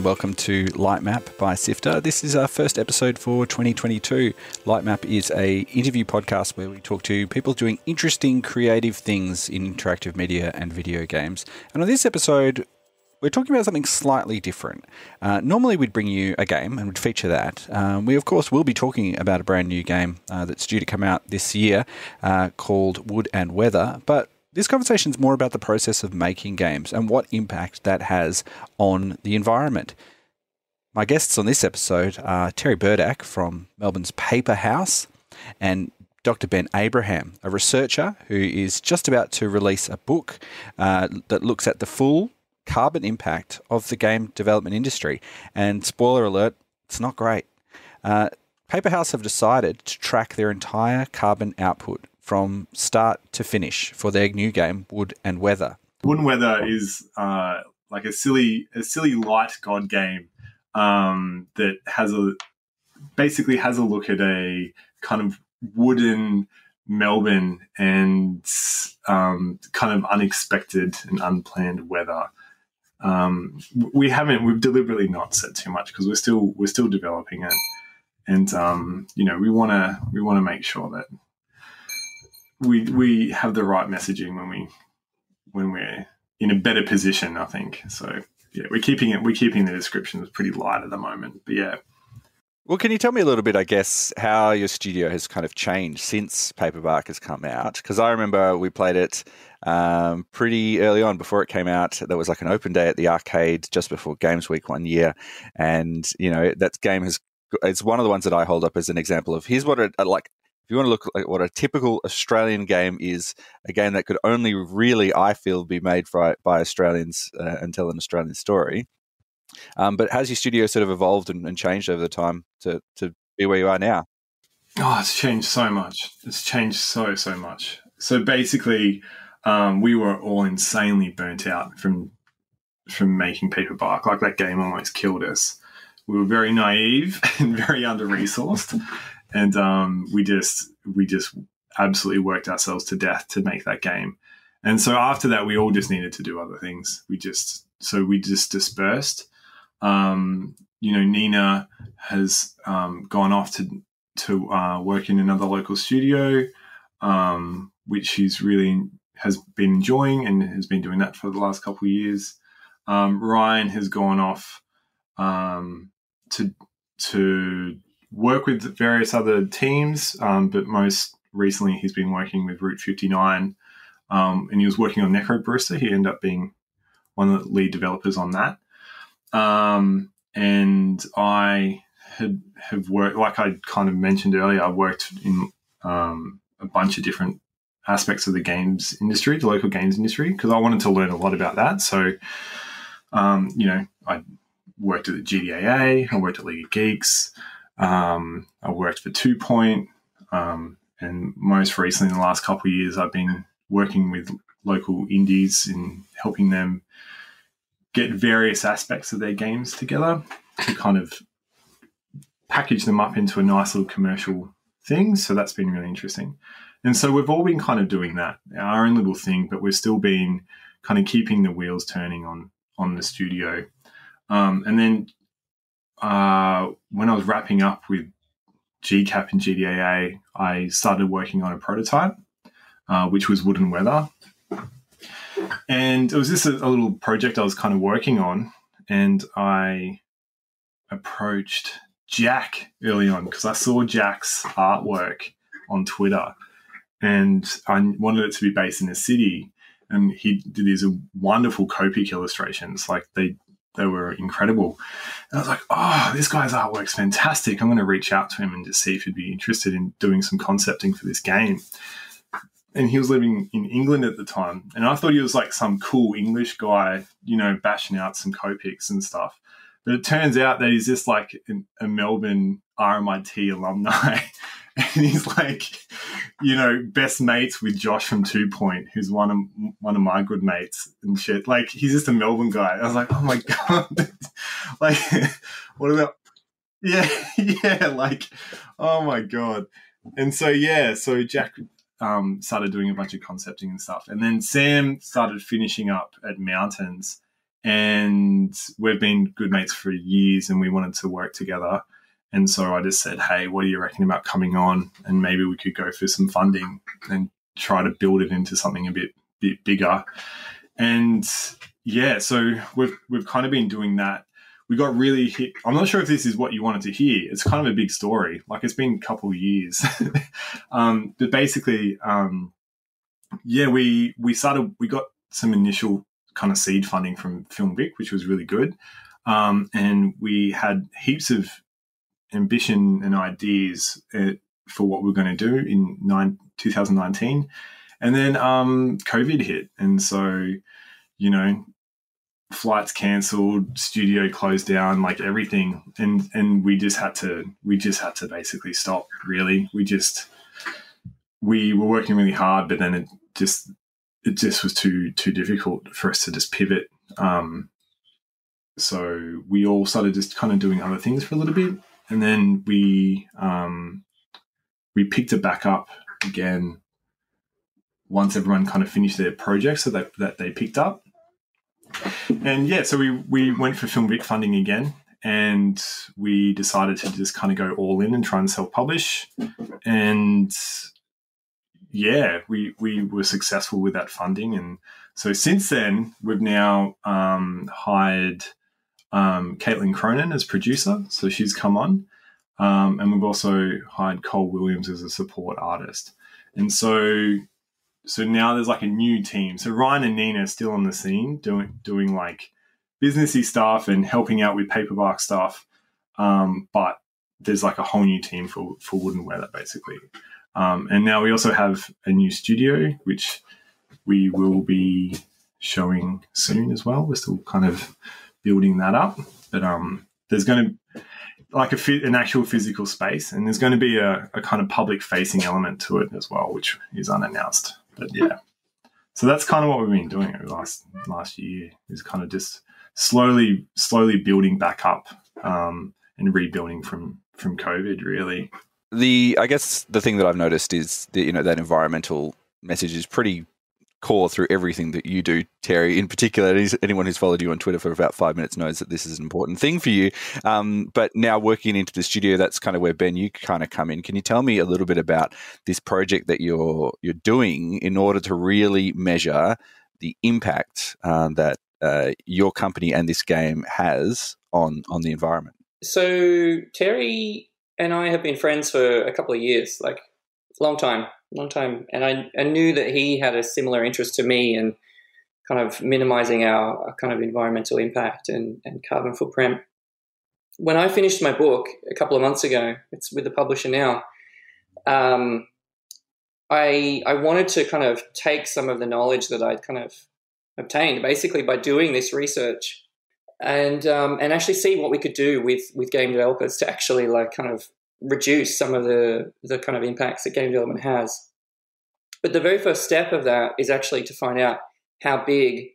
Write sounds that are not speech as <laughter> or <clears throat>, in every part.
And welcome to Lightmap by Sifter. This is our first episode for 2022. Lightmap is a interview podcast where we talk to people doing interesting creative things in interactive media and video games. And on this episode, we're talking about something slightly different. Uh, normally, we'd bring you a game and would feature that. Um, we, of course, will be talking about a brand new game uh, that's due to come out this year uh, called Wood and Weather. But this conversation is more about the process of making games and what impact that has on the environment. My guests on this episode are Terry Burdak from Melbourne's Paper House and Dr. Ben Abraham, a researcher who is just about to release a book uh, that looks at the full carbon impact of the game development industry. And spoiler alert, it's not great. Uh, Paper House have decided to track their entire carbon output from start to finish for their new game, Wood and Weather. Wood and Weather is uh, like a silly, a silly light god game um, that has a basically has a look at a kind of wooden Melbourne and um, kind of unexpected and unplanned weather. Um, we haven't, we've deliberately not said too much because we're still we're still developing it, and um, you know we want to we want to make sure that we we have the right messaging when we when we're in a better position. I think so. Yeah, we're keeping it. We're keeping the descriptions pretty light at the moment. But yeah. Well, can you tell me a little bit, I guess, how your studio has kind of changed since Paperbark has come out? Because I remember we played it um, pretty early on before it came out. There was like an open day at the arcade just before Games Week one year, and you know that game has. It's one of the ones that I hold up as an example of here's what it like you want to look at what a typical Australian game is, a game that could only really, I feel, be made by, by Australians uh, and tell an Australian story. Um, but has your studio sort of evolved and, and, changed over the time to, to be where you are now? Oh, it's changed so much. It's changed so, so much. So basically, um, we were all insanely burnt out from from making Paperbark. Like that game almost killed us. We were very naive <laughs> and very under resourced and um, we just we just absolutely worked ourselves to death to make that game. And so after that, we all just needed to do other things. We just so we just dispersed. Um, you know, Nina has um, gone off to to uh, work in another local studio, um, which she's really has been enjoying and has been doing that for the last couple of years. Um, Ryan has gone off um, to to work with various other teams, um, but most recently he's been working with Route 59, um, and he was working on Necrobarista. He ended up being one of the lead developers on that. Um, and I had have worked, like I kind of mentioned earlier, I worked in um, a bunch of different aspects of the games industry, the local games industry, because I wanted to learn a lot about that. So, um, you know, I worked at the GDAA, I worked at League of Geeks, um, I worked for Two Point, um, and most recently, in the last couple of years, I've been working with local indies in helping them get various aspects of their games together to kind of package them up into a nice little commercial thing. So that's been really interesting. And so we've all been kind of doing that, our own little thing, but we've still been kind of keeping the wheels turning on on the studio. Um, and then uh, when I was wrapping up with GCAP and GDAA, I started working on a prototype, uh, which was Wood and Weather. And it was just a, a little project I was kind of working on. And I approached Jack early on because I saw Jack's artwork on Twitter and I wanted it to be based in a city. And he did these wonderful Copic illustrations. Like they they were incredible. And I was like, oh, this guy's artwork's fantastic. I'm going to reach out to him and just see if he'd be interested in doing some concepting for this game. And he was living in England at the time. And I thought he was like some cool English guy, you know, bashing out some Copics and stuff. But it turns out that he's just like a Melbourne RMIT alumni. <laughs> <laughs> and he's like, you know, best mates with Josh from Two Point, who's one of one of my good mates and shit. Like he's just a Melbourne guy. I was like, oh my <laughs> god, like what about? Yeah, <laughs> yeah, like oh my god. And so yeah, so Jack um, started doing a bunch of concepting and stuff, and then Sam started finishing up at Mountains, and we've been good mates for years, and we wanted to work together. And so I just said, "Hey, what do you reckon about coming on? And maybe we could go for some funding and try to build it into something a bit bit bigger." And yeah, so we've we've kind of been doing that. We got really hit. I'm not sure if this is what you wanted to hear. It's kind of a big story. Like it's been a couple years, <laughs> um, but basically, um, yeah, we we started. We got some initial kind of seed funding from Film Vic, which was really good, um, and we had heaps of ambition and ideas uh, for what we are going to do in nine, 2019. And then um, COVID hit. And so, you know, flights cancelled, studio closed down, like everything. And and we just had to we just had to basically stop, really. We just we were working really hard, but then it just it just was too too difficult for us to just pivot. Um, so we all started just kind of doing other things for a little bit and then we um, we picked it back up again once everyone kind of finished their projects that they, that they picked up. And yeah, so we we went for Film Vic funding again, and we decided to just kind of go all in and try and self publish. And yeah, we we were successful with that funding, and so since then we've now um, hired um, Caitlin Cronin as producer, so she's come on, um, and we've also hired Cole Williams as a support artist, and so so now there's like a new team. So Ryan and Nina are still on the scene doing doing like businessy stuff and helping out with Paperbark stuff, um, but there's like a whole new team for for Wood and Weather basically, um, and now we also have a new studio which we will be showing soon as well. We're still kind of building that up. But um, there's going to like a an actual physical space, and there's going to be a, a kind of public facing element to it as well, which is unannounced. But yeah, so that's kind of what we've been doing over last last year. Is kind of just slowly slowly building back up um, and rebuilding from from COVID. Really, the I guess the thing that I've noticed is that you know that environmental message is pretty core through everything that you do, Terry. In particular, anyone who's followed you on Twitter for about five minutes knows that this is an important thing for you. Um, but now working into the studio, that's kind of where Ben, you kind of come in. Can you tell me a little bit about this project that you're you're doing in order to really measure the impact uh, that uh, your company and this game has on on the environment? So Terry and I have been friends for a couple of years, like long time long time. And I, I knew that he had a similar interest to me in kind of minimizing our, kind of environmental impact and, and carbon footprint. When I finished my book a couple of months ago, it's with the publisher now. Um, I I wanted to kind of take some of the knowledge that I'd kind of obtained basically by doing this research and um, and actually see what we could do with with game developers to actually like kind of reduce some of the the kind of impacts that game development has. But the very first step of that is actually to find out how big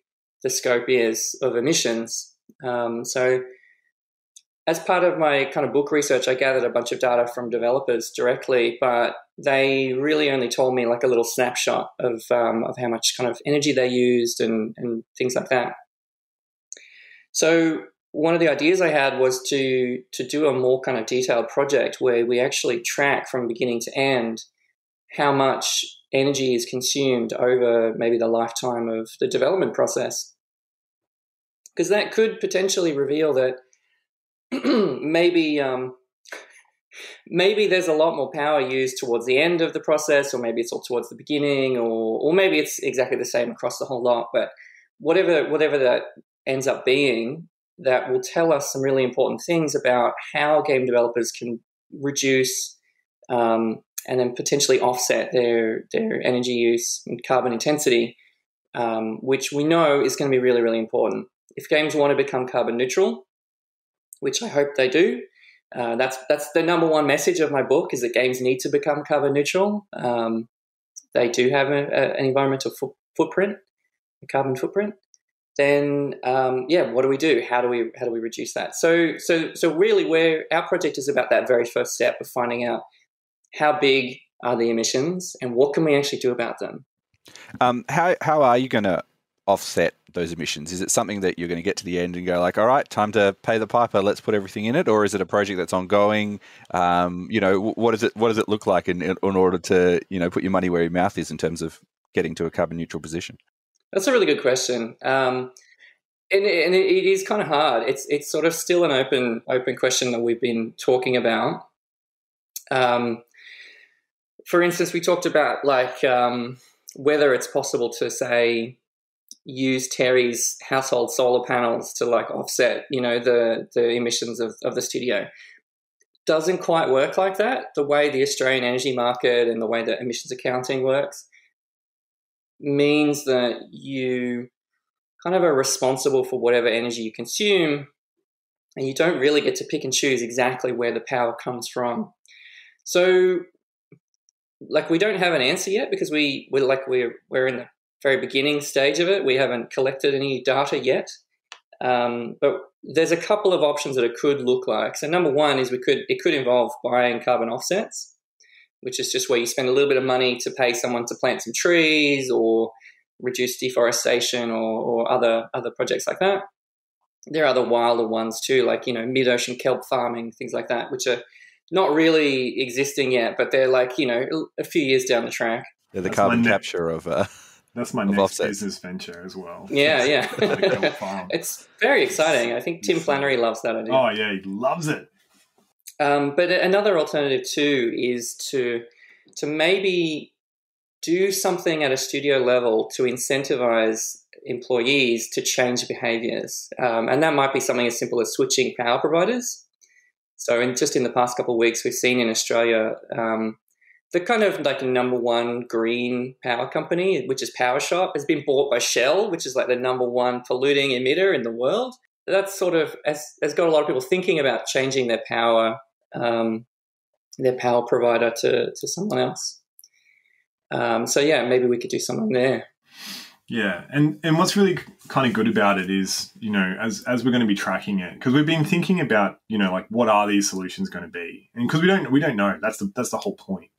the scope is of emissions. Um, so, as part of my kind of book research, I gathered a bunch of data from developers directly, but they really only told me like a little snapshot of um, of how much kind of energy they used and and things like that. So one of the ideas I had was to to do a more kind of detailed project where we actually track from beginning to end how much energy is consumed over maybe the lifetime of the development process. Because that could potentially reveal that <clears throat> maybe um, maybe there's a lot more power used towards the end of the process, or maybe it's all towards the beginning, or or maybe it's exactly the same across the whole lot. But whatever whatever that ends up being, that will tell us some really important things about how game developers can reduce um, and then potentially offset their their energy use and carbon intensity, um, which we know is going to be really really important. If games want to become carbon neutral, which I hope they do, uh, that's that's the number one message of my book is that games need to become carbon neutral. Um, they do have a, a, an environmental fo- footprint, a carbon footprint, then um, yeah, what do we do? How do we how do we reduce that? So so so really, where our project is about that very first step of finding out how big are the emissions and what can we actually do about them. Um, how how are you going to offset those emissions? Is it something that you're going to get to the end and go like, all right, time to pay the piper, let's put everything in it, or is it a project that's ongoing? Um, you know, what does it what does it look like in, in order to you know put your money where your mouth is in terms of getting to a carbon neutral position? That's a really good question. Um, and, and it is kind of hard. It's it's sort of still an open open question that we've been talking about. Um, for instance, we talked about like um, whether it's possible to say use Terry's household solar panels to like offset, you know, the the emissions of, of the studio. Doesn't quite work like that. The way the Australian energy market and the way that emissions accounting works means that you kind of are responsible for whatever energy you consume, and you don't really get to pick and choose exactly where the power comes from. So, like, we don't have an answer yet because we we're like we're we're in the very beginning stage of it. We haven't collected any data yet, um, but there's a couple of options that it could look like. So, number one is we could it could involve buying carbon offsets which is just where you spend a little bit of money to pay someone to plant some trees or reduce deforestation or, or other other projects like that. There are other wilder ones too, like you know mid ocean kelp farming, things like that, which are not really existing yet, but they're like you know a few years down the track. They're the that's carbon capture of. Uh, that's my next offsets. business venture as well. Yeah, yeah. <laughs> it's very exciting. I think Tim Flannery loves that idea. Oh yeah, he loves it. Um, but another alternative too is to to maybe do something at a studio level to incentivize employees to change behaviors. Um, and that might be something as simple as switching power providers. So, in, just in the past couple of weeks, we've seen in Australia um, the kind of like number one green power company, which is PowerShop, has been bought by Shell, which is like the number one polluting emitter in the world. That's sort of has, has got a lot of people thinking about changing their power um, their power provider to to someone else. Um, so yeah, maybe we could do something there. Yeah, and and what's really kind of good about it is, you know, as as we're going to be tracking it, because we've been thinking about, you know, like what are these solutions going to be, and because we don't we don't know. That's the that's the whole point.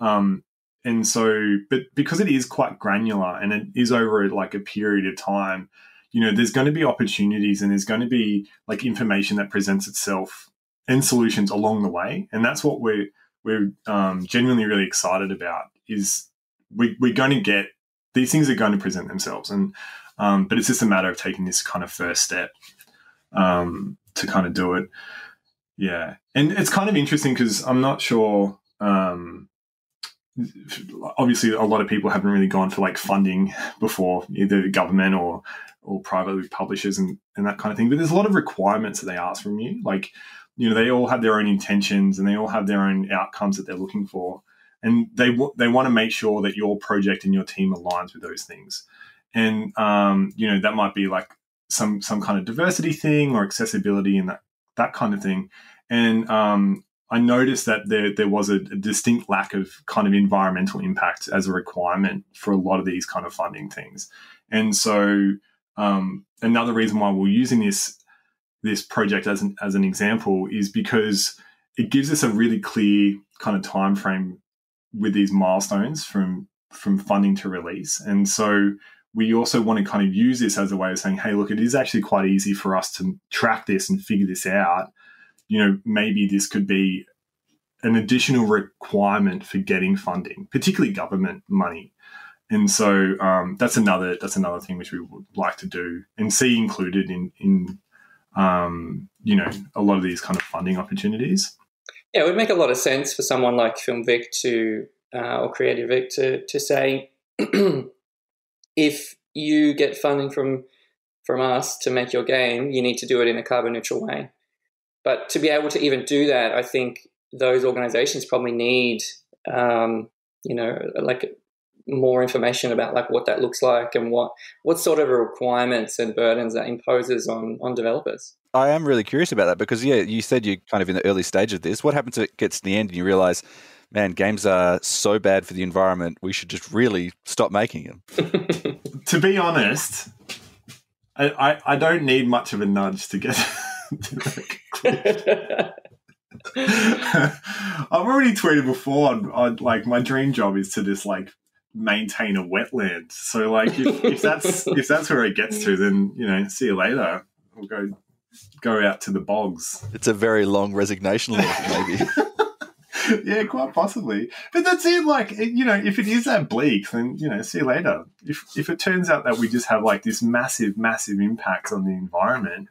Um, and so, but because it is quite granular and it is over like a period of time, you know, there's going to be opportunities and there's going to be like information that presents itself and solutions along the way, and that's what we're we're um, genuinely really excited about. Is we, we're going to get these things are going to present themselves, and um, but it's just a matter of taking this kind of first step um, to kind of do it. Yeah, and it's kind of interesting because I'm not sure. Um, obviously, a lot of people haven't really gone for like funding before, either government or or privately publishers and, and that kind of thing. But there's a lot of requirements that they ask from you, like you know they all have their own intentions and they all have their own outcomes that they're looking for. And they they want to make sure that your project and your team aligns with those things. And um, you know that might be like some some kind of diversity thing or accessibility and that that kind of thing. And um, I noticed that there there was a, a, distinct lack of kind of environmental impact as a requirement for a lot of these kind of funding things. And so um, another reason why we're using this this project as an, as an example is because it gives us a really clear kind of time frame with these milestones from from funding to release. And so we also want to kind of use this as a way of saying hey look it is actually quite easy for us to track this and figure this out. You know maybe this could be an additional requirement for getting funding particularly government money. And so um, that's another that's another thing which we would like to do and see included in in um, you know, a lot of these kind of funding opportunities. Yeah, it would make a lot of sense for someone like FilmVic to uh, or Creative Vic to to say, <clears throat> if you get funding from from us to make your game, you need to do it in a carbon neutral way. But to be able to even do that, I think those organizations probably need, um, you know, like more information about like what that looks like and what what sort of requirements and burdens that imposes on on developers. I am really curious about that because yeah, you said you're kind of in the early stage of this. What happens if it gets to the end and you realize, man, games are so bad for the environment, we should just really stop making them. <laughs> to be honest, I, I, I, don't need much of a nudge to get <laughs> to that conclusion. <laughs> I've already tweeted before on, on, like my dream job is to just like maintain a wetland. So like if, if that's <laughs> if that's where it gets to, then you know, see you later. We'll go go out to the bogs. It's a very long resignation letter, maybe. <laughs> yeah, quite possibly. But that's it. Like, you know, if it is that bleak, then you know, see you later. If if it turns out that we just have like this massive, massive impact on the environment,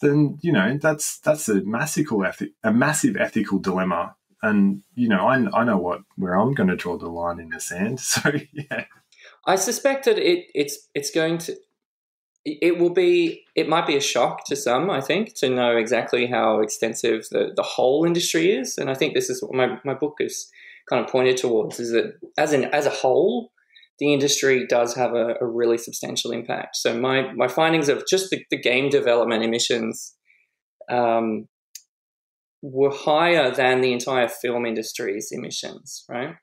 then you know that's that's a massive ethi- a massive ethical dilemma. And you know, I I know what where I'm going to draw the line in the sand. <laughs> So yeah, I suspect that it it's it's going to it will be it might be a shock to some i think to know exactly how extensive the, the whole industry is and i think this is what my, my book is kind of pointed towards is that as an as a whole the industry does have a, a really substantial impact so my my findings of just the, the game development emissions um, were higher than the entire film industry's emissions right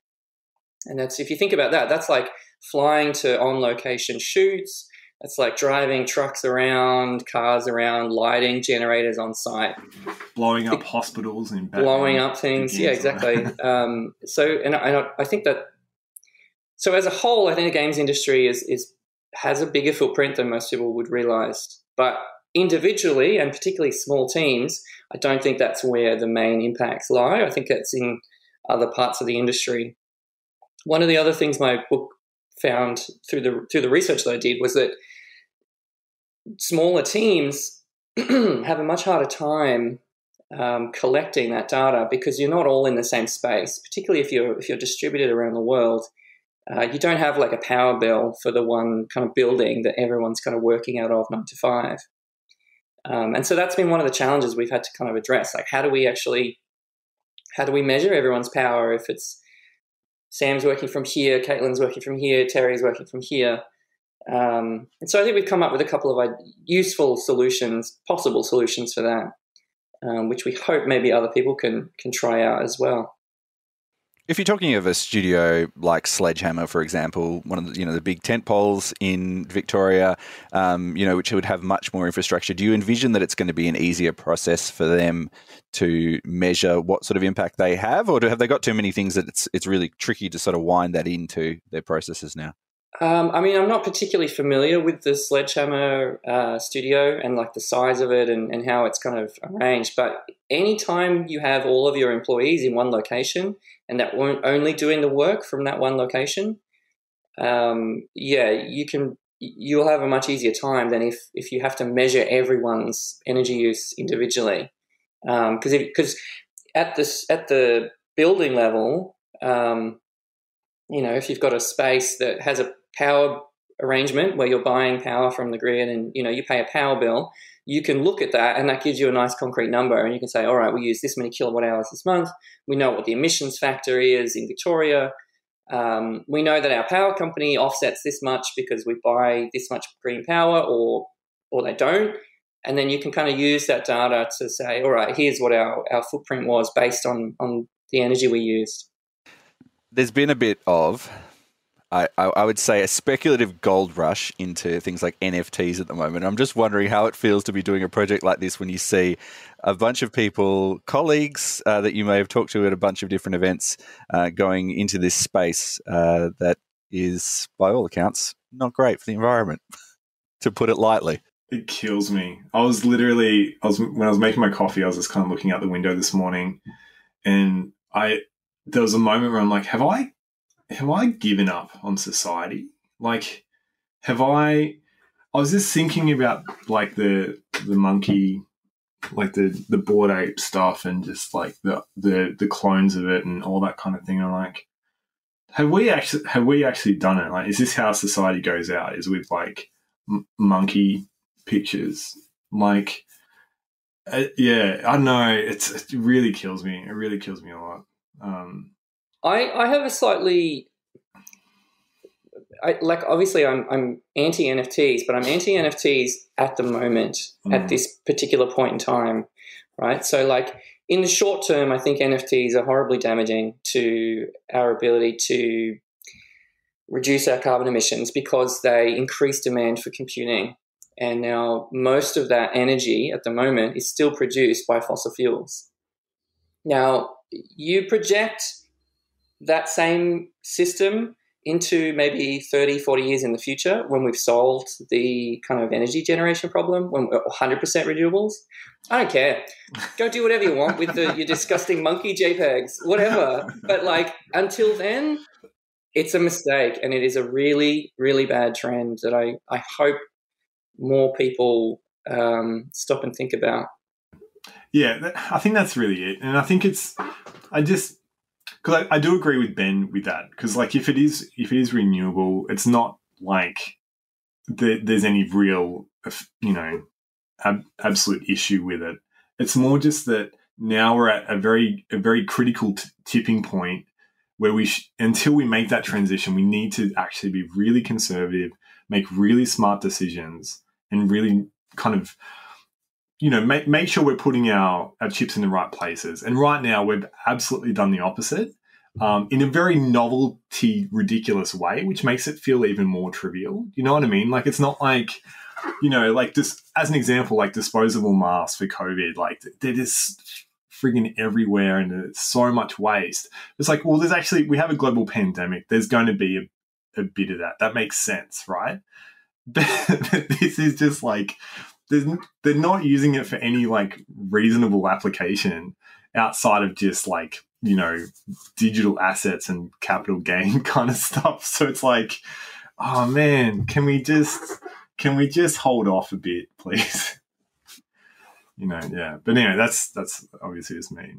and that's if you think about that that's like flying to on location shoots it's like driving trucks around, cars around, lighting generators on site, blowing up hospitals and blowing up things. Yeah, exactly. <laughs> um, so, and I, I think that so as a whole, I think the games industry is is has a bigger footprint than most people would realize. But individually, and particularly small teams, I don't think that's where the main impacts lie. I think it's in other parts of the industry. One of the other things my book found through the through the research that I did was that smaller teams <clears throat> have a much harder time um, collecting that data because you're not all in the same space. Particularly if you're if you're distributed around the world, uh, you don't have like a power bill for the one kind of building that everyone's kind of working out of nine to five. Um, and so that's been one of the challenges we've had to kind of address. Like, how do we actually, how do we measure everyone's power if it's Sam's working from here, Caitlin's working from here, Terry's working from here. Um, and so I think we've come up with a couple of useful solutions, possible solutions for that, um, which we hope maybe other people can can try out as well. If you're talking of a studio like Sledgehammer, for example, one of the you know the big tent poles in Victoria, um, you know, which would have much more infrastructure, do you envision that it's going to be an easier process for them to measure what sort of impact they have, or do, have they got too many things that it's it's really tricky to sort of wind that into their processes now? Um, I mean, I'm not particularly familiar with the Sledgehammer uh, studio and like the size of it and, and how it's kind of arranged. But anytime you have all of your employees in one location and that weren't only doing the work from that one location, um, yeah, you can you'll have a much easier time than if if you have to measure everyone's energy use individually. Because um, because at this at the building level, um, you know, if you've got a space that has a power arrangement where you're buying power from the grid and you know you pay a power bill you can look at that and that gives you a nice concrete number and you can say all right we use this many kilowatt hours this month. We know what the emissions factor is in victoria. Um, we know that our power company offsets this much because we buy this much green power or or they don't. And then you can kind of use that data to say all right here's what our, our footprint was based on on the energy we used. There's been a bit of I, I would say a speculative gold rush into things like NFTs at the moment. I'm just wondering how it feels to be doing a project like this when you see a bunch of people, colleagues uh, that you may have talked to at a bunch of different events, uh, going into this space uh, that is, by all accounts, not great for the environment, <laughs> to put it lightly. It kills me. I was literally, I was when I was making my coffee, I was just kind of looking out the window this morning, and I there was a moment where I'm like, have I have I given up on society? Like, have I? I was just thinking about like the the monkey, like the the Bored Ape stuff, and just like the the the clones of it and all that kind of thing. I'm like, have we actually have we actually done it? Like, is this how society goes out? Is with like m- monkey pictures? Like, uh, yeah, I know it's it really kills me. It really kills me a lot. Um, I, I have a slightly I, like obviously I'm I'm anti NFTs, but I'm anti NFTs at the moment mm. at this particular point in time, right? So like in the short term, I think NFTs are horribly damaging to our ability to reduce our carbon emissions because they increase demand for computing. And now most of that energy at the moment is still produced by fossil fuels. Now you project that same system into maybe 30, 40 years in the future when we've solved the kind of energy generation problem, when we're 100% renewables, I don't care. Go do whatever you want with the, your disgusting monkey JPEGs, whatever. But like until then, it's a mistake and it is a really, really bad trend that I, I hope more people um, stop and think about. Yeah, I think that's really it. And I think it's, I just, because I, I, do agree with Ben with that. Because like if it is if it is renewable, it's not like the, there's any real uh, you know ab- absolute issue with it. It's more just that now we're at a very a very critical t- tipping point where we sh- until we make that transition, we need to actually be really conservative, make really smart decisions, and really kind of you know, make, make sure we're putting our, our chips in the right places. And right now, we've absolutely done the opposite um, in a very novelty, ridiculous way, which makes it feel even more trivial. You know what I mean? Like, it's not like, you know, like just as an example, like disposable masks for COVID, like they're just frigging everywhere and it's so much waste. It's like, well, there's actually, we have a global pandemic. There's going to be a, a bit of that. That makes sense, right? <laughs> But this is just like, they're not using it for any like reasonable application outside of just like you know digital assets and capital gain <laughs> kind of stuff. So it's like oh man can we just can we just hold off a bit <laughs> please? You know yeah. But anyway that's that's obviously just me.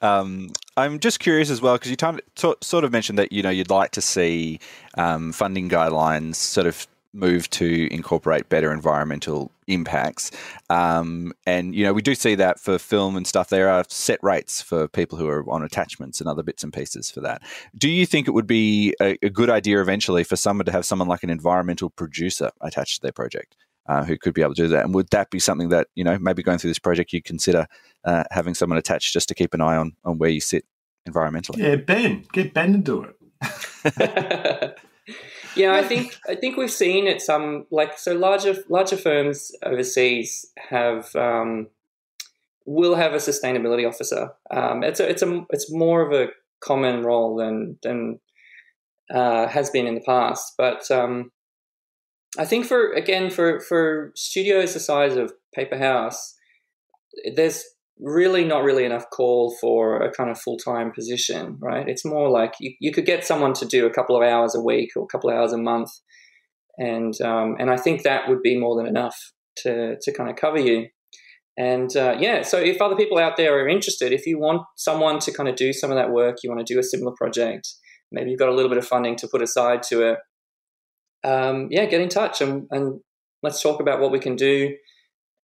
Um, I'm just curious as well because you t- sort of mentioned that you know you'd like to see um, funding guidelines sort of move to incorporate better environmental impacts. Um, and, you know, we do see that for film and stuff. There are set rates for people who are on attachments and other bits and pieces for that. Do you think it would be a, a good idea eventually for someone to have someone like an environmental producer attached to their project? Uh, who could be able to do that? And would that be something that you know maybe going through this project you consider uh, having someone attached just to keep an eye on on where you sit environmentally? Yeah, Ben, get Ben to do it. <laughs> <laughs> yeah, I think I think we've seen it some like so larger larger firms overseas have um, will have a sustainability officer. Um, it's a it's a it's more of a common role than than uh, has been in the past, but um, I think for again for for studios the size of Paper House, there's really not really enough call for a kind of full time position, right? It's more like you, you could get someone to do a couple of hours a week or a couple of hours a month, and um, and I think that would be more than enough to to kind of cover you. And uh, yeah, so if other people out there are interested, if you want someone to kind of do some of that work, you want to do a similar project, maybe you've got a little bit of funding to put aside to it. Um, yeah, get in touch and, and let's talk about what we can do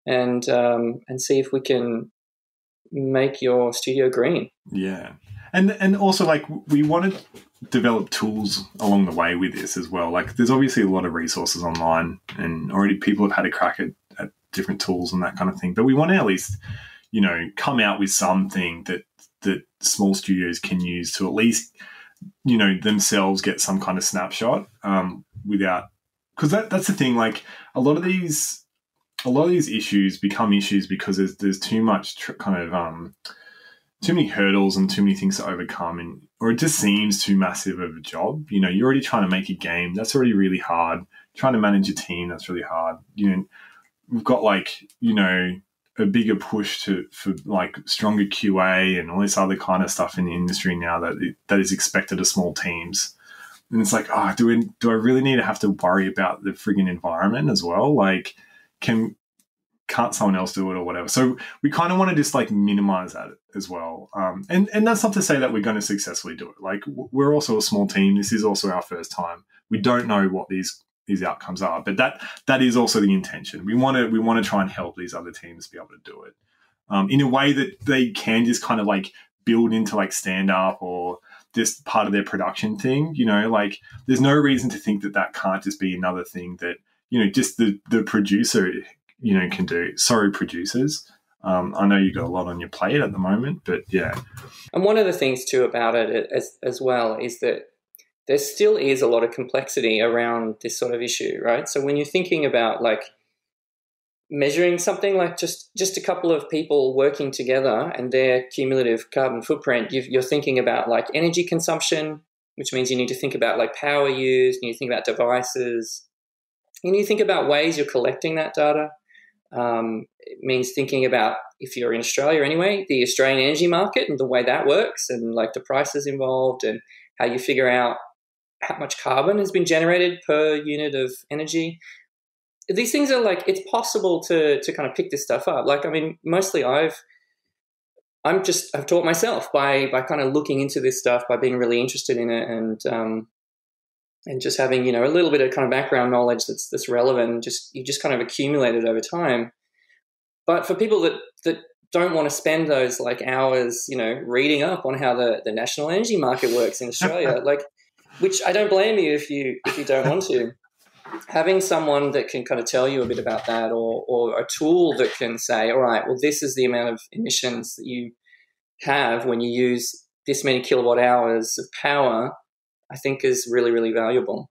and um, and see if we can make your studio green. Yeah. And and also like we want to develop tools along the way with this as well. Like there's obviously a lot of resources online and already people have had a crack at, at different tools and that kind of thing. But we want to at least, you know, come out with something that that small studios can use to at least, you know, themselves get some kind of snapshot um, without because that that's the thing. Like a lot of these a lot of these issues become issues because there's there's too much tr- kind of um, too many hurdles and too many things to overcome, and or it just seems too massive of a job. You know, you're already trying to make a game that's already really hard. Trying to manage a team that's really hard. You know, we've got like you know a bigger push to for like stronger QA and all this other kind of stuff in the industry now that that is expected of small teams. And it's like, oh, do we, do I really need to have to worry about the frigging environment as well? Like, can can't someone else do it or whatever? So we kind of want to just like minimize that as well. Um, and and that's not to say that we're going to successfully do it. Like we're also a small team. This is also our first time. We don't know what these these outcomes are, but that that is also the intention. We want to we want to try and help these other teams be able to do it um, in a way that they can just kind of like build into like stand up or just part of their production thing. You know, like there's no reason to think that that can't just be another thing that you know just the the producer you know can do. Sorry, producers. Um, I know you got a lot on your plate at the moment, but yeah. And one of the things too about it as as well is that there still is a lot of complexity around this sort of issue, right? So when you're thinking about like measuring something like just just a couple of people working together and their cumulative carbon footprint, you are thinking about like energy consumption, which means you need to think about like power use, you need to think about devices, you think about ways you're collecting that data. Um, it means thinking about if you're in Australia anyway, the Australian energy market and the way that works, and like the prices involved, and how you figure out how much carbon has been generated per unit of energy. These things are like it's possible to to kind of pick this stuff up. Like I mean, mostly I've I'm just I've taught myself by by kind of looking into this stuff, by being really interested in it, and um, and just having you know a little bit of kind of background knowledge that's that's relevant. Just you just kind of accumulate it over time. But for people that that don't want to spend those like hours, you know, reading up on how the, the national energy market works in Australia, <laughs> like, which I don't blame you if you if you don't want to. Having someone that can kind of tell you a bit about that, or or a tool that can say, all right, well, this is the amount of emissions that you have when you use this many kilowatt hours of power, I think is really really valuable.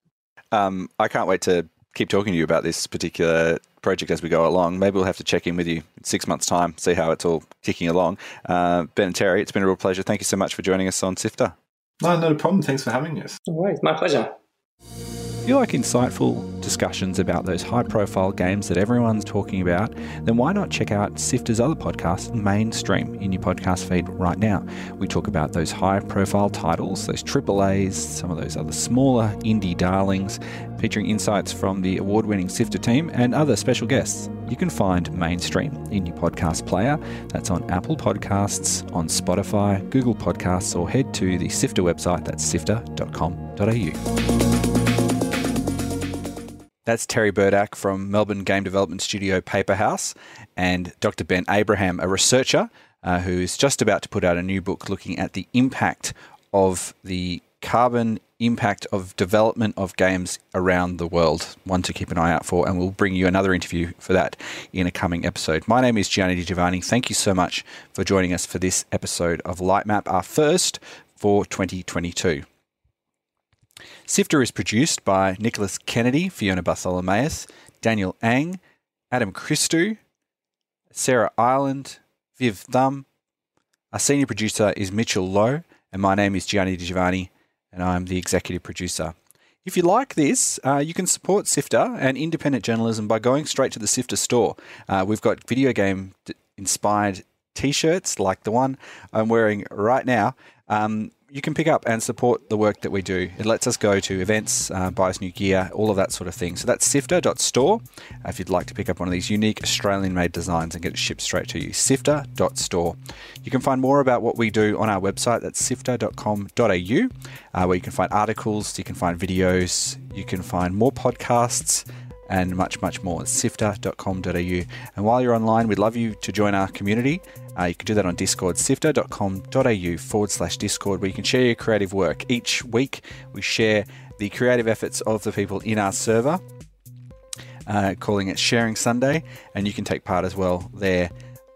Um, I can't wait to keep talking to you about this particular project as we go along. Maybe we'll have to check in with you in six months' time, see how it's all kicking along. Uh, ben and Terry, it's been a real pleasure. Thank you so much for joining us on Sifter. No, not a problem. Thanks for having us. Always, my pleasure. If you like insightful discussions about those high profile games that everyone's talking about, then why not check out Sifter's other podcast, Mainstream, in your podcast feed right now? We talk about those high profile titles, those AAAs, some of those other smaller indie darlings, featuring insights from the award winning Sifter team and other special guests. You can find Mainstream in your podcast player. That's on Apple Podcasts, on Spotify, Google Podcasts, or head to the Sifter website, that's sifter.com.au. That's Terry Burdak from Melbourne game development studio Paper House and Dr. Ben Abraham, a researcher uh, who is just about to put out a new book looking at the impact of the carbon impact of development of games around the world. One to keep an eye out for, and we'll bring you another interview for that in a coming episode. My name is Gianni Giovanni. Thank you so much for joining us for this episode of Lightmap, our first for 2022. Sifter is produced by Nicholas Kennedy, Fiona Bartholomaeus, Daniel Ang, Adam Christou, Sarah Ireland, Viv Thum. Our senior producer is Mitchell Loh, and my name is Gianni Di Giovanni, and I'm the executive producer. If you like this, uh, you can support Sifter and independent journalism by going straight to the Sifter store. Uh, we've got video game inspired t shirts like the one I'm wearing right now. Um, you can pick up and support the work that we do. It lets us go to events, uh, buy us new gear, all of that sort of thing. So that's sifter.store if you'd like to pick up one of these unique Australian made designs and get it shipped straight to you. Sifter.store. You can find more about what we do on our website. That's sifter.com.au, uh, where you can find articles, you can find videos, you can find more podcasts and much, much more. Sifter.com.au. And while you're online, we'd love you to join our community. Uh, you can do that on Discord, sifter.com.au forward slash Discord, where you can share your creative work. Each week, we share the creative efforts of the people in our server, uh, calling it Sharing Sunday, and you can take part as well there.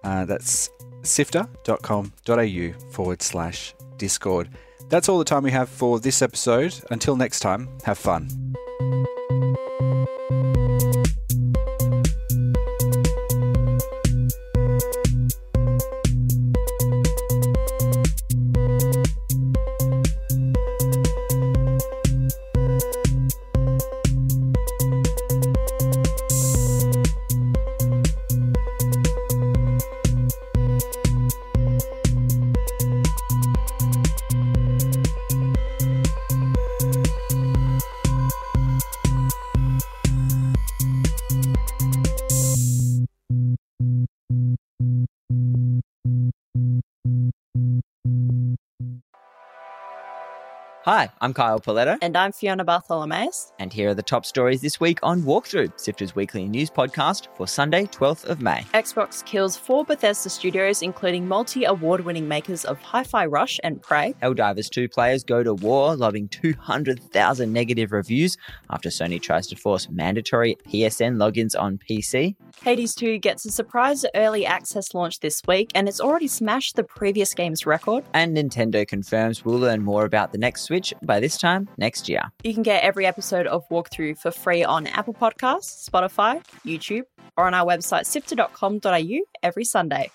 Uh, that's sifter.com.au forward slash Discord. That's all the time we have for this episode. Until next time, have fun. Hi, I'm Kyle Paletto. And I'm Fiona Bartholomaeus. And here are the top stories this week on Walkthrough, Sifter's weekly news podcast for Sunday, 12th of May. Xbox kills four Bethesda studios, including multi award winning makers of Hi Fi Rush and Prey. Helldivers 2 players go to war, lobbing 200,000 negative reviews after Sony tries to force mandatory PSN logins on PC. Hades 2 gets a surprise early access launch this week, and it's already smashed the previous game's record. And Nintendo confirms we'll learn more about the next Switch by this time next year. You can get every episode of Walkthrough for free on Apple Podcasts, Spotify, YouTube, or on our website sifter.com.au every Sunday.